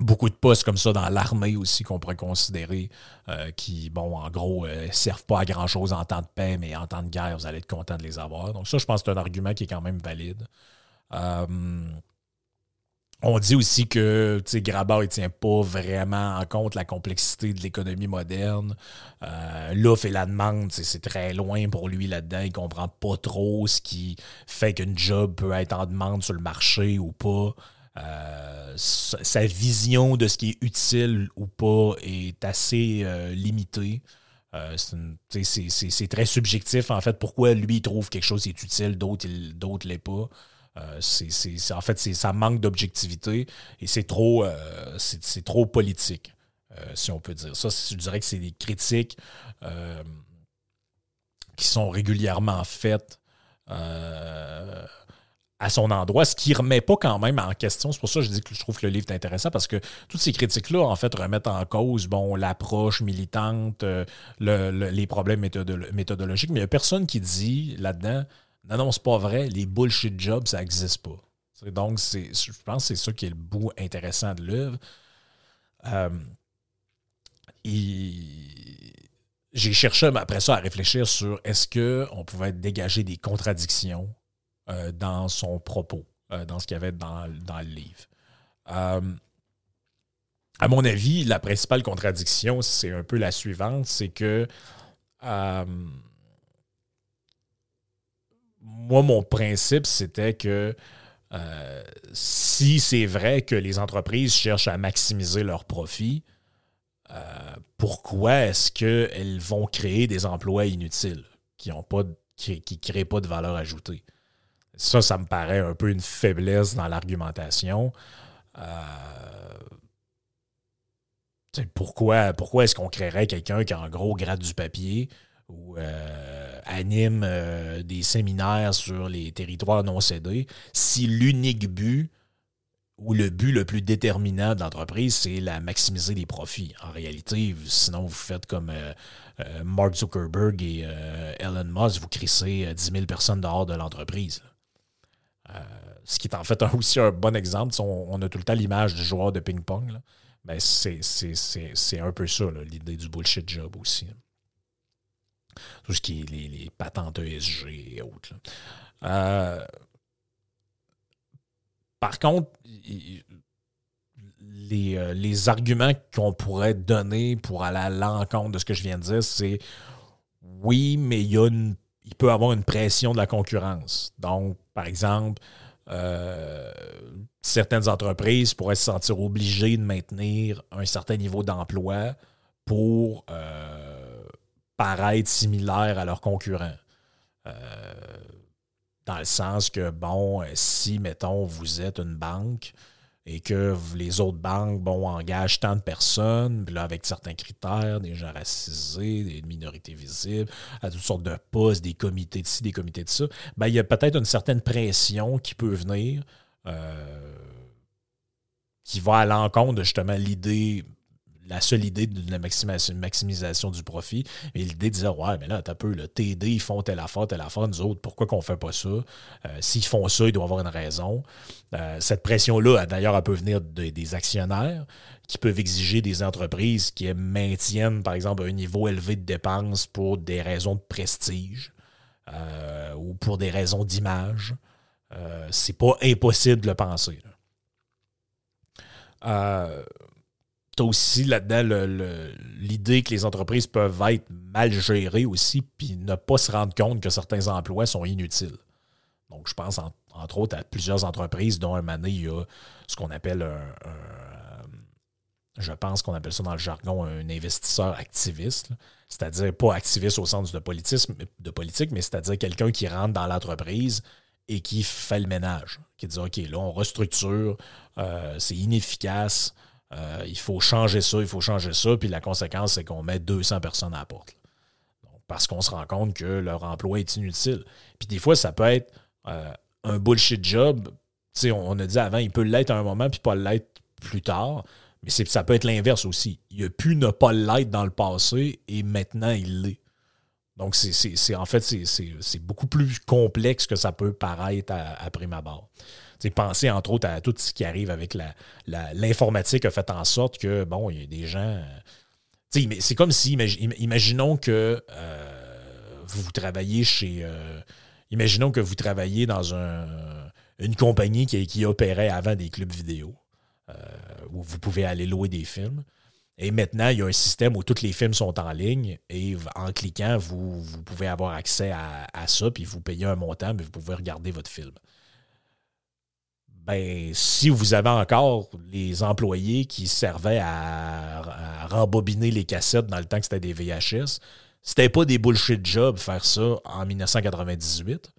beaucoup de postes comme ça dans l'armée aussi qu'on pourrait considérer euh, qui, bon, en gros, euh, servent pas à grand-chose en temps de paix, mais en temps de guerre, vous allez être content de les avoir. Donc ça, je pense que c'est un argument qui est quand même valide. On dit aussi que Grabber ne tient pas vraiment en compte la complexité de l'économie moderne. Euh, L'offre et la demande, c'est très loin pour lui là-dedans. Il ne comprend pas trop ce qui fait qu'une job peut être en demande sur le marché ou pas. Euh, sa vision de ce qui est utile ou pas est assez euh, limitée. C'est très subjectif, en fait, pourquoi lui trouve quelque chose qui est utile, d'autres ne l'est pas. Euh, en fait, ça manque d'objectivité et c'est trop, euh, trop politique, euh, si on peut dire. Ça, je dirais que c'est des critiques qui sont régulièrement faites à son endroit, ce qui ne remet pas quand même en question. C'est pour ça que je dis que je trouve que le livre est intéressant parce que toutes ces critiques-là, en fait, remettent en cause bon, l'approche militante, les problèmes méthodologiques, mais il n'y a personne qui dit là-dedans non, non, c'est pas vrai. Les bullshit jobs, ça n'existe pas. Donc, je pense que c'est ça qui est le bout intéressant de l'œuvre. Euh, j'ai cherché après ça à réfléchir sur est-ce qu'on pouvait dégager des contradictions euh, dans son propos, euh, dans ce qu'il y avait dans, le livre. à mon avis, la principale contradiction, c'est un peu la suivante, c'est que moi, mon principe, c'était que euh, si c'est vrai que les entreprises cherchent à maximiser leurs profits, euh, pourquoi est-ce qu'elles vont créer des emplois inutiles qui ne créent pas de valeur ajoutée? Ça, ça me paraît un peu une faiblesse dans l'argumentation. Euh, pourquoi, pourquoi est-ce qu'on créerait quelqu'un qui, en gros, gratte du papier ou euh, anime euh, des séminaires sur les territoires non cédés si l'unique but ou le but le plus déterminant de l'entreprise, c'est la maximiser les profits. En réalité, sinon vous faites comme Mark Zuckerberg et Elon Musk, vous crissez 10 000 personnes dehors de l'entreprise. ce qui est en fait aussi un bon exemple. On, a tout le temps l'image du joueur de ping-pong. Ben, c'est un peu ça, l'idée du bullshit job aussi. Tout ce qui est les, patentes ESG et autres. Euh, par contre, les, euh, les arguments qu'on pourrait donner pour aller à l'encontre de ce que je viens de dire, c'est oui, mais il, y a il peut y avoir une pression de la concurrence. Donc, par exemple, euh, certaines entreprises pourraient se sentir obligées de maintenir un certain niveau d'emploi pour paraître similaire à leurs concurrents. Euh, dans le sens que, bon, si, mettons, vous êtes une banque et que les autres banques, bon, engagent tant de personnes, là, avec certains critères, des gens racisés, des minorités visibles, à toutes sortes de postes, des comités de ci, des comités de ça, ben, il y a peut-être une certaine pression qui peut venir, euh, qui va à l'encontre de justement l'idée la seule idée de la maximisation, du profit, et l'idée de dire Ouais, mais là, t'as peu, le TD, ils font telle affaire, telle affaire, nous autres, pourquoi qu'on fait pas ça? Euh, s'ils font ça, il doit avoir une raison. Euh, cette pression-là, d'ailleurs, elle peut venir des actionnaires qui peuvent exiger des entreprises qui maintiennent, par exemple, un niveau élevé de dépenses pour des raisons de prestige euh, ou pour des raisons d'image. c'est pas impossible de le penser. Euh, aussi là-dedans l'idée que les entreprises peuvent être mal gérées aussi, puis ne pas se rendre compte que certains emplois sont inutiles. Donc, je pense entre autres à plusieurs entreprises, dont un moment il y a ce qu'on appelle un, je pense qu'on appelle ça dans le jargon un investisseur activiste, c'est-à-dire pas activiste au sens de, politisme, de politique, mais c'est-à-dire quelqu'un qui rentre dans l'entreprise et qui fait le ménage, qui dit OK, là, on restructure, euh, c'est inefficace, euh, il faut changer ça, il faut changer ça, puis la conséquence, c'est qu'on met 200 personnes à la porte. parce qu'on se rend compte que leur emploi est inutile. Puis des fois, ça peut être euh, un bullshit job. on, on a dit avant, il peut l'être à un moment, puis pas l'être plus tard. Mais ça peut être l'inverse aussi. Il a pu ne pas l'être dans le passé et maintenant il l'est. Donc, c'est en fait, c'est beaucoup plus complexe que ça peut paraître à, à prime abord penser entre autres à tout ce qui arrive avec l'informatique a fait en sorte que, bon, il y a des gens. C'est comme si, imaginons que euh, vous travaillez chez. Euh, imaginons que vous travaillez dans un, une compagnie qui, opérait avant des clubs vidéo, euh, où vous pouvez aller louer des films. Et maintenant, il y a un système où tous les films sont en ligne et en cliquant, vous, vous pouvez avoir accès à, à, ça, puis vous payez un montant, mais vous pouvez regarder votre film ben, si vous avez encore les employés qui servaient à, rembobiner les cassettes dans le temps que c'était des VHS, c'était pas des bullshit jobs faire ça en 1998.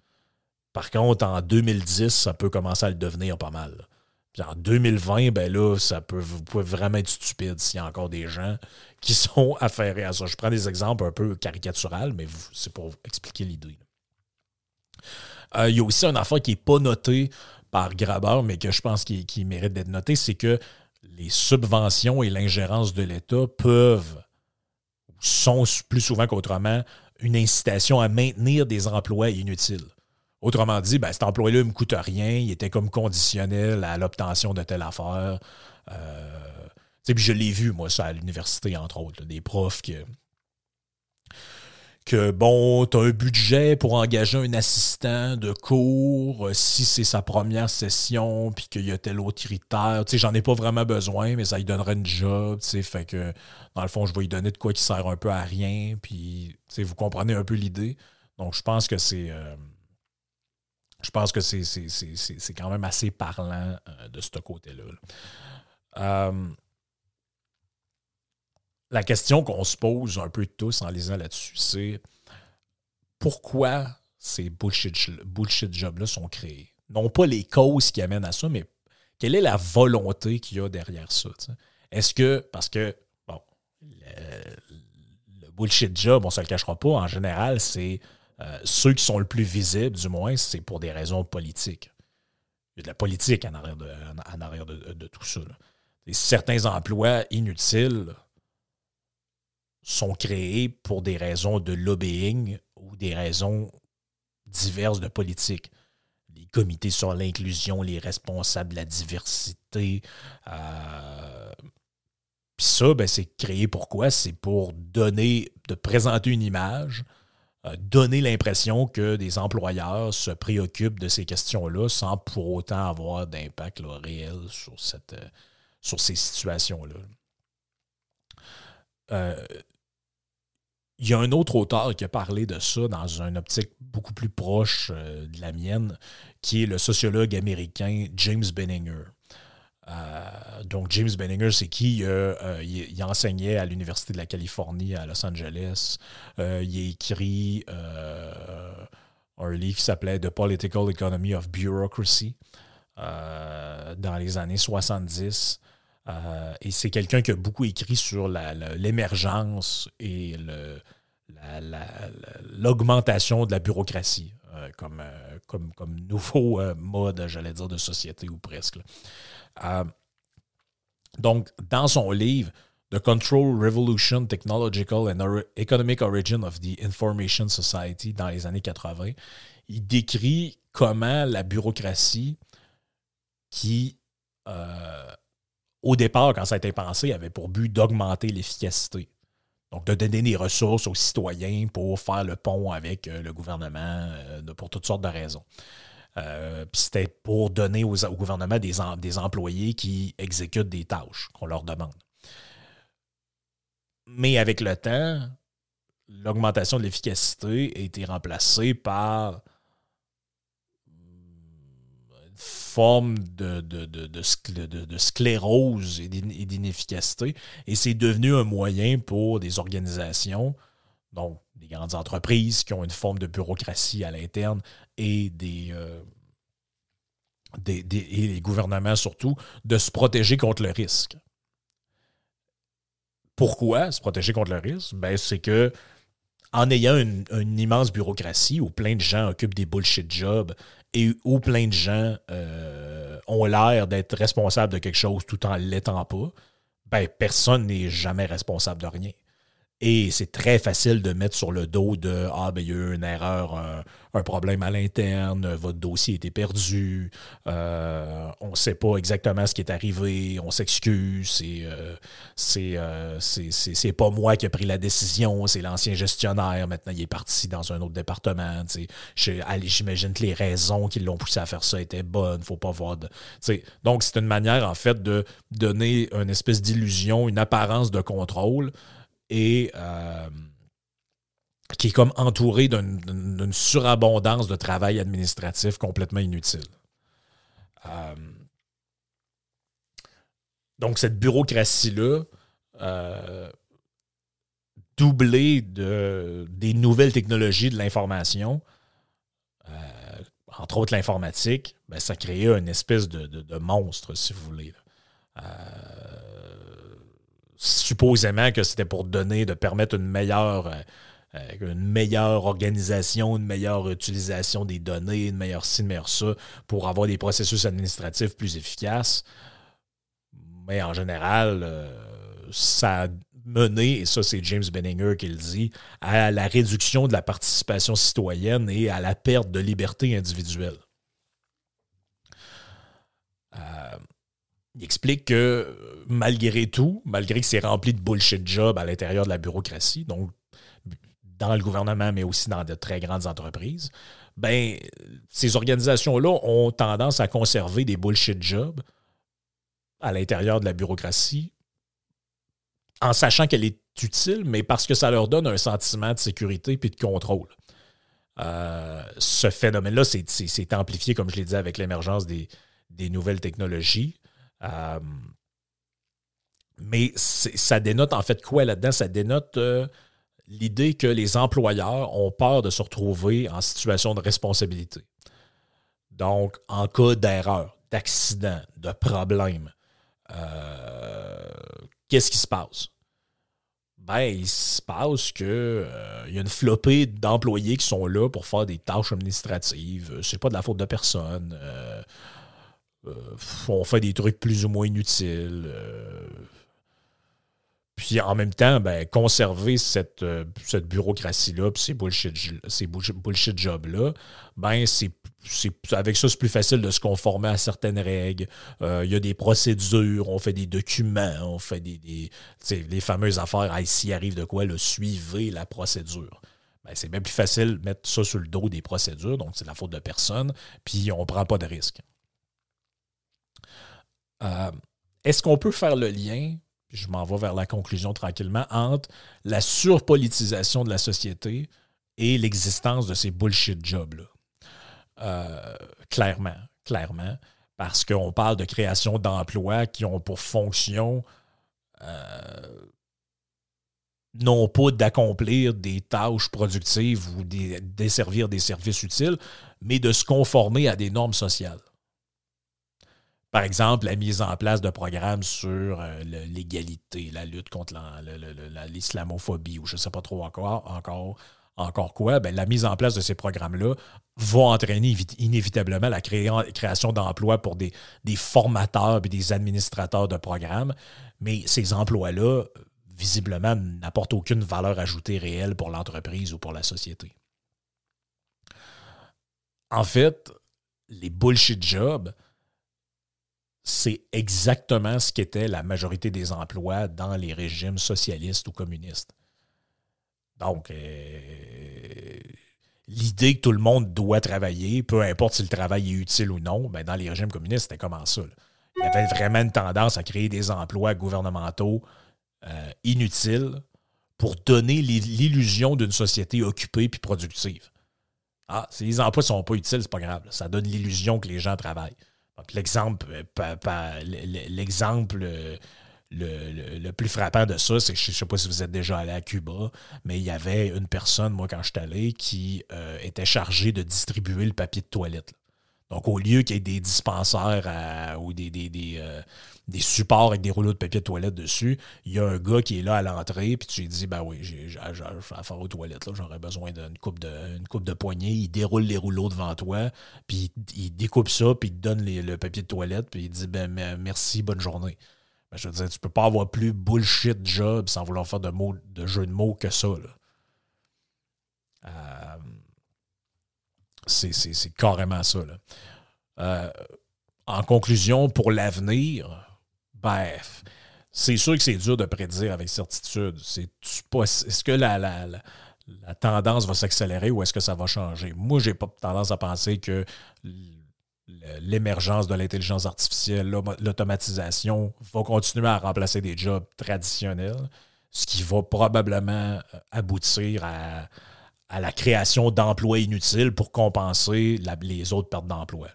Par contre, en 2010, ça peut commencer à le devenir pas mal. Puis en 2020, ben là, ça peut, vous pouvez vraiment être stupide s'il y a encore des gens qui sont affairés à ça. Je prends des exemples un peu caricaturales, mais c'est pour expliquer l'idée. Euh, il y a aussi une affaire qui n'est pas notée par Grabeur, mais que je pense qu'il mérite d'être noté, c'est que les subventions et l'ingérence de l'État peuvent, sont plus souvent qu'autrement, une incitation à maintenir des emplois inutiles. Autrement dit, ben, cet emploi-là ne me coûte rien, il était comme conditionnel à l'obtention de telle affaire. Euh, je l'ai vu, moi, ça, à l'université, entre autres, des profs qui que bon, tu as un budget pour engager un assistant de cours euh, si c'est sa première session, puis qu'il y a tel autre critère. Tu sais, j'en ai pas vraiment besoin, mais ça lui donnerait une job, tu sais, fait que dans le fond, je vais lui donner de quoi qui sert un peu à rien, puis tu sais, vous comprenez un peu l'idée. Donc, je pense que c'est. Euh, je pense que c'est quand même assez parlant euh, de ce côté-là. Là la question qu'on se pose un peu tous en lisant là-dessus, c'est pourquoi ces bullshit, jobs-là sont créés? Non pas les causes qui amènent à ça, mais quelle est la volonté qu'il y a derrière ça? Est-ce que, parce que, le, bullshit job, on se le cachera pas, en général, c'est euh, ceux qui sont le plus visibles, du moins, c'est pour des raisons politiques. Il y a de la politique en arrière de, tout ça. certains emplois inutiles sont créés pour des raisons de lobbying ou des raisons diverses de politique. Les comités sur l'inclusion, les responsables de la diversité. Euh, puis ça, ben, c'est créé pourquoi? C'est pour donner, de présenter une image, euh, donner l'impression que des employeurs se préoccupent de ces questions-là sans pour autant avoir d'impact réel sur, cette, euh, sur ces situations-là. Euh, il y a un autre auteur qui a parlé de ça dans une optique beaucoup plus proche de la mienne, qui est le sociologue américain James Benninger. Euh, donc, James Benninger, c'est qui? Euh, euh, il, enseignait à l'Université de la Californie à Los Angeles. il a écrit un livre qui s'appelait The Political Economy of Bureaucracy dans les années 70. Et c'est quelqu'un qui a beaucoup écrit sur l'émergence et l'augmentation de la bureaucratie comme, comme, comme nouveau mode, j'allais dire, de société ou presque. Euh, donc, dans son livre, The Control Revolution, Technological and Economic Origin of the Information Society dans les années 80, il décrit comment la bureaucratie qui, euh, au départ, quand ça a été pensé, avait pour but d'augmenter l'efficacité. Donc, de donner des ressources aux citoyens pour faire le pont avec euh, le gouvernement pour toutes sortes de raisons. Euh, c'était pour donner au gouvernement des employés qui exécutent des tâches qu'on leur demande. Mais avec le temps, l'augmentation de l'efficacité a été remplacée par une forme de, sclérose et d'inefficacité. Et c'est devenu un moyen pour des organisations, donc des grandes entreprises qui ont une forme de bureaucratie à l'interne et euh, des, les gouvernements surtout, de se protéger contre le risque. Pourquoi se protéger contre le risque? Ben, c'est que en ayant une, immense bureaucratie où plein de gens occupent des bullshit jobs et où plein de gens euh, ont l'air d'être responsables de quelque chose tout en l'étant pas, ben, personne n'est jamais responsable de rien. Et c'est très facile de mettre sur le dos de Ah, ben, il y a eu une erreur, un, problème à l'interne, votre dossier été perdu, euh, on ne sait pas exactement ce qui est arrivé, on s'excuse, c'est euh, euh, c'est pas moi qui ai pris la décision, c'est l'ancien gestionnaire, maintenant il est parti dans un autre département. J'imagine que les raisons qui l'ont poussé à faire ça étaient bonnes, faut pas voir de. Donc, c'est une manière, en fait, de donner une espèce d'illusion, une apparence de contrôle et euh, qui est comme entouré d'une surabondance de travail administratif complètement inutile. Euh, donc, cette bureaucratie-là, euh, doublée de, des nouvelles technologies de l'information, entre autres l'informatique, ben, ça créait une espèce de, monstre, si vous voulez supposément que c'était pour donner, de permettre une meilleure, euh, euh, meilleure organisation, une meilleure utilisation des données, une meilleure ci, une meilleure ça, pour avoir des processus administratifs plus efficaces. Mais en général, euh, ça a mené, et ça c'est James Benninger qui le dit, à la réduction de la participation citoyenne et à la perte de liberté individuelle. Il explique que malgré tout, malgré que c'est rempli de bullshit jobs à l'intérieur de la bureaucratie, donc dans le gouvernement, mais aussi dans de très grandes entreprises, ben, ces organisations-là ont tendance à conserver des bullshit jobs à l'intérieur de la bureaucratie, en sachant qu'elle est utile, mais parce que ça leur donne un sentiment de sécurité puis de contrôle. Euh, ce phénomène-là, c'est amplifié, comme je l'ai dit, avec l'émergence des, nouvelles technologies. Euh, mais ça dénote en fait quoi là-dedans? Ça dénote euh, l'idée que les employeurs ont peur de se retrouver en situation de responsabilité. Donc, en cas d'erreur, d'accident, de problème, euh, qu'est-ce qui se passe? ben, il se passe que euh, il y a une flopée d'employés qui sont là pour faire des tâches administratives. C'est pas de la faute de personne. On fait des trucs plus ou moins inutiles. Puis en même temps, ben, conserver cette, cette bureaucratie-là, puis ces bullshit, bullshit jobs-là, ben, avec ça, c'est plus facile de se conformer à certaines règles. Euh, il y a des procédures, on fait des documents, on fait des, les fameuses affaires. s'il arrive de quoi, le suivez la procédure. Ben, c'est même plus facile de mettre ça sur le dos des procédures, donc c'est la faute de personne, puis on ne prend pas de risque. Euh, est-ce qu'on peut faire le lien, je m'en vais vers la conclusion tranquillement, entre la surpolitisation de la société et l'existence de ces bullshit jobs-là? Euh, clairement, clairement, parce qu'on parle de création d'emplois qui ont pour fonction euh, non pas d'accomplir des tâches productives ou de desservir des services utiles, mais de se conformer à des normes sociales. Par exemple, la mise en place de programmes sur euh, l'égalité, la lutte contre l'islamophobie, ou je ne sais pas trop encore, encore encore quoi, ben, la mise en place de ces programmes-là va entraîner inévitablement la création d'emplois pour des, formateurs et des administrateurs de programmes. Mais ces emplois-là, visiblement, n'apportent aucune valeur ajoutée réelle pour l'entreprise ou pour la société. En fait, les bullshit jobs, c'est exactement ce qu'était la majorité des emplois dans les régimes socialistes ou communistes. Donc, euh, l'idée que tout le monde doit travailler, peu importe si le travail est utile ou non, ben dans les régimes communistes, c'était comment ça. Il y avait vraiment une tendance à créer des emplois gouvernementaux euh, inutiles pour donner l'illusion d'une société occupée puis productive. Ah, si les emplois ne sont pas utiles, c'est pas grave. Ça donne l'illusion que les gens travaillent. L'exemple, euh, l'exemple le, plus frappant de ça, c'est que je ne sais pas si vous êtes déjà allé à Cuba, mais il y avait une personne, moi, quand je suis allé, qui euh, était chargée de distribuer le papier de toilette. Donc, au lieu qu'il y ait des dispensaires ou des, euh, des, supports avec des rouleaux de papier de toilette dessus, il y a un gars qui est là à l'entrée, puis tu lui dis Ben oui, j'ai affaire aux toilettes, j'aurais besoin d'une coupe de de poignée. Il déroule les rouleaux devant toi, puis il, découpe ça, puis il te donne le papier de toilette, puis il dit Ben merci, bonne journée. Ben, je veux dire, tu peux pas avoir plus bullshit job sans vouloir faire de, mots, de jeu de mots que ça. Euh, c'est carrément ça. Euh, en conclusion, pour l'avenir, ben, c'est sûr que c'est dur de prédire avec certitude. Est-ce que la, la, la, tendance va s'accélérer ou est-ce que ça va changer? Moi, j'ai pas tendance à penser que l'émergence de l'intelligence artificielle, l'automatisation va continuer à remplacer des jobs traditionnels, ce qui va probablement euh, aboutir à, la création d'emplois inutiles pour compenser les autres pertes d'emplois.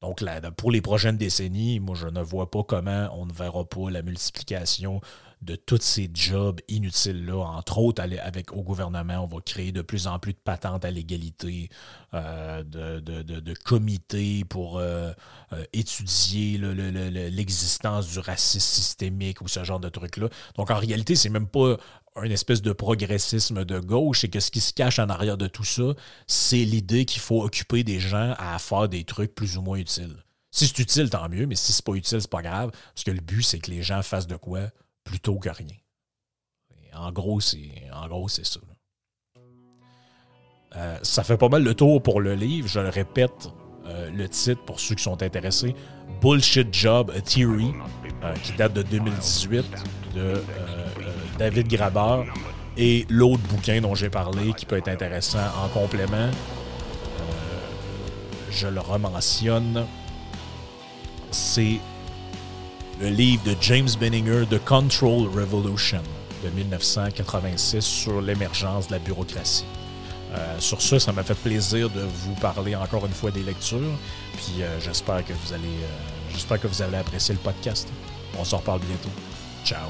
Donc, pour les prochaines décennies, moi, je ne vois pas comment on ne verra pas la multiplication de tous ces jobs inutiles-là, entre autres avec au gouvernement, on va créer de plus en plus de patentes à l'égalité, euh, de, comités pour euh, euh, étudier l'existence du racisme systémique ou ce genre de trucs-là. Donc en réalité, c'est même pas un espèce de progressisme de gauche, et que ce qui se cache en arrière de tout ça, c'est l'idée qu'il faut occuper des gens à faire des trucs plus ou moins utiles. Si c'est utile, tant mieux, mais si c'est pas utile, c'est pas grave, parce que le but, c'est que les gens fassent de quoi plutôt que rien. en gros, c'est en gros, c'est ça. Euh, ça fait pas mal le tour pour le livre. Je le répète, euh, le titre pour ceux qui sont intéressés Bullshit Job A Theory, euh, qui date de 2018 de David Graber. Et l'autre bouquin dont j'ai parlé, qui peut être intéressant en complément, je le rementionne, c'est le livre de James Benninger, The Control Revolution, de 1986, sur l'émergence de la bureaucratie. Euh, sur ce, ça m'a fait plaisir de vous parler encore une fois des lectures. Puis euh, j'espère que vous allez, euh, j'espère que vous allez apprécier le podcast. On se reparle bientôt. Ciao.